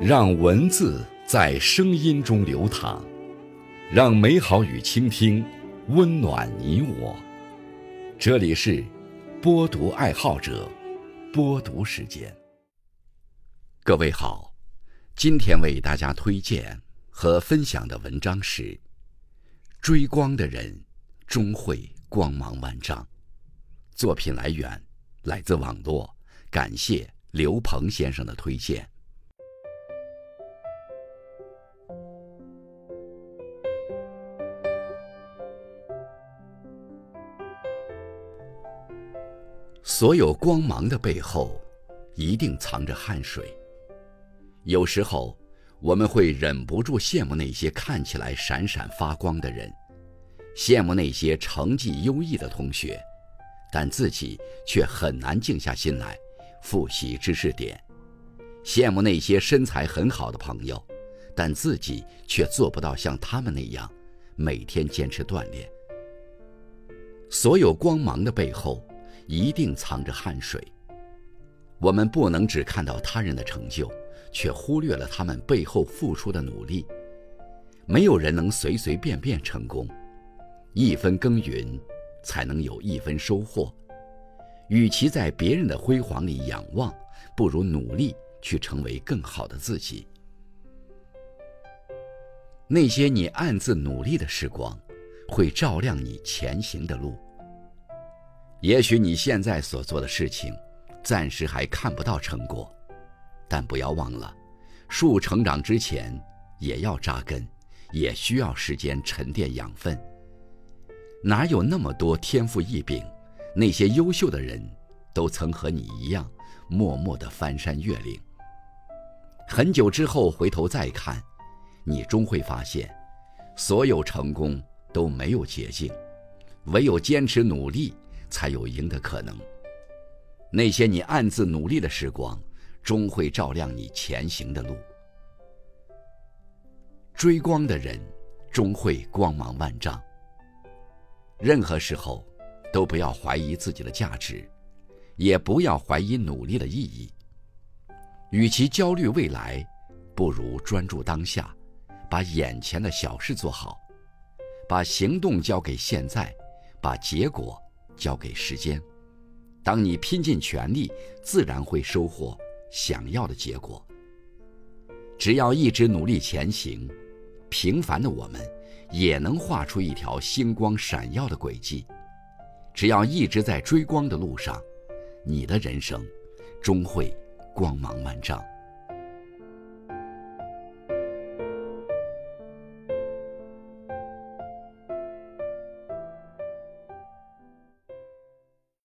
让文字在声音中流淌，让美好与倾听温暖你我。这里是播读爱好者播读时间。各位好，今天为大家推荐和分享的文章是《追光的人终会光芒万丈》。作品来源来自网络，感谢刘鹏先生的推荐。所有光芒的背后，一定藏着汗水。有时候，我们会忍不住羡慕那些看起来闪闪发光的人，羡慕那些成绩优异的同学，但自己却很难静下心来复习知识点；羡慕那些身材很好的朋友，但自己却做不到像他们那样每天坚持锻炼。所有光芒的背后。一定藏着汗水。我们不能只看到他人的成就，却忽略了他们背后付出的努力。没有人能随随便便成功，一分耕耘，才能有一分收获。与其在别人的辉煌里仰望，不如努力去成为更好的自己。那些你暗自努力的时光，会照亮你前行的路。也许你现在所做的事情，暂时还看不到成果，但不要忘了，树成长之前也要扎根，也需要时间沉淀养分。哪有那么多天赋异禀？那些优秀的人，都曾和你一样，默默的翻山越岭。很久之后回头再看，你终会发现，所有成功都没有捷径，唯有坚持努力。才有赢的可能。那些你暗自努力的时光，终会照亮你前行的路。追光的人，终会光芒万丈。任何时候，都不要怀疑自己的价值，也不要怀疑努力的意义。与其焦虑未来，不如专注当下，把眼前的小事做好，把行动交给现在，把结果。交给时间，当你拼尽全力，自然会收获想要的结果。只要一直努力前行，平凡的我们也能画出一条星光闪耀的轨迹。只要一直在追光的路上，你的人生终会光芒万丈。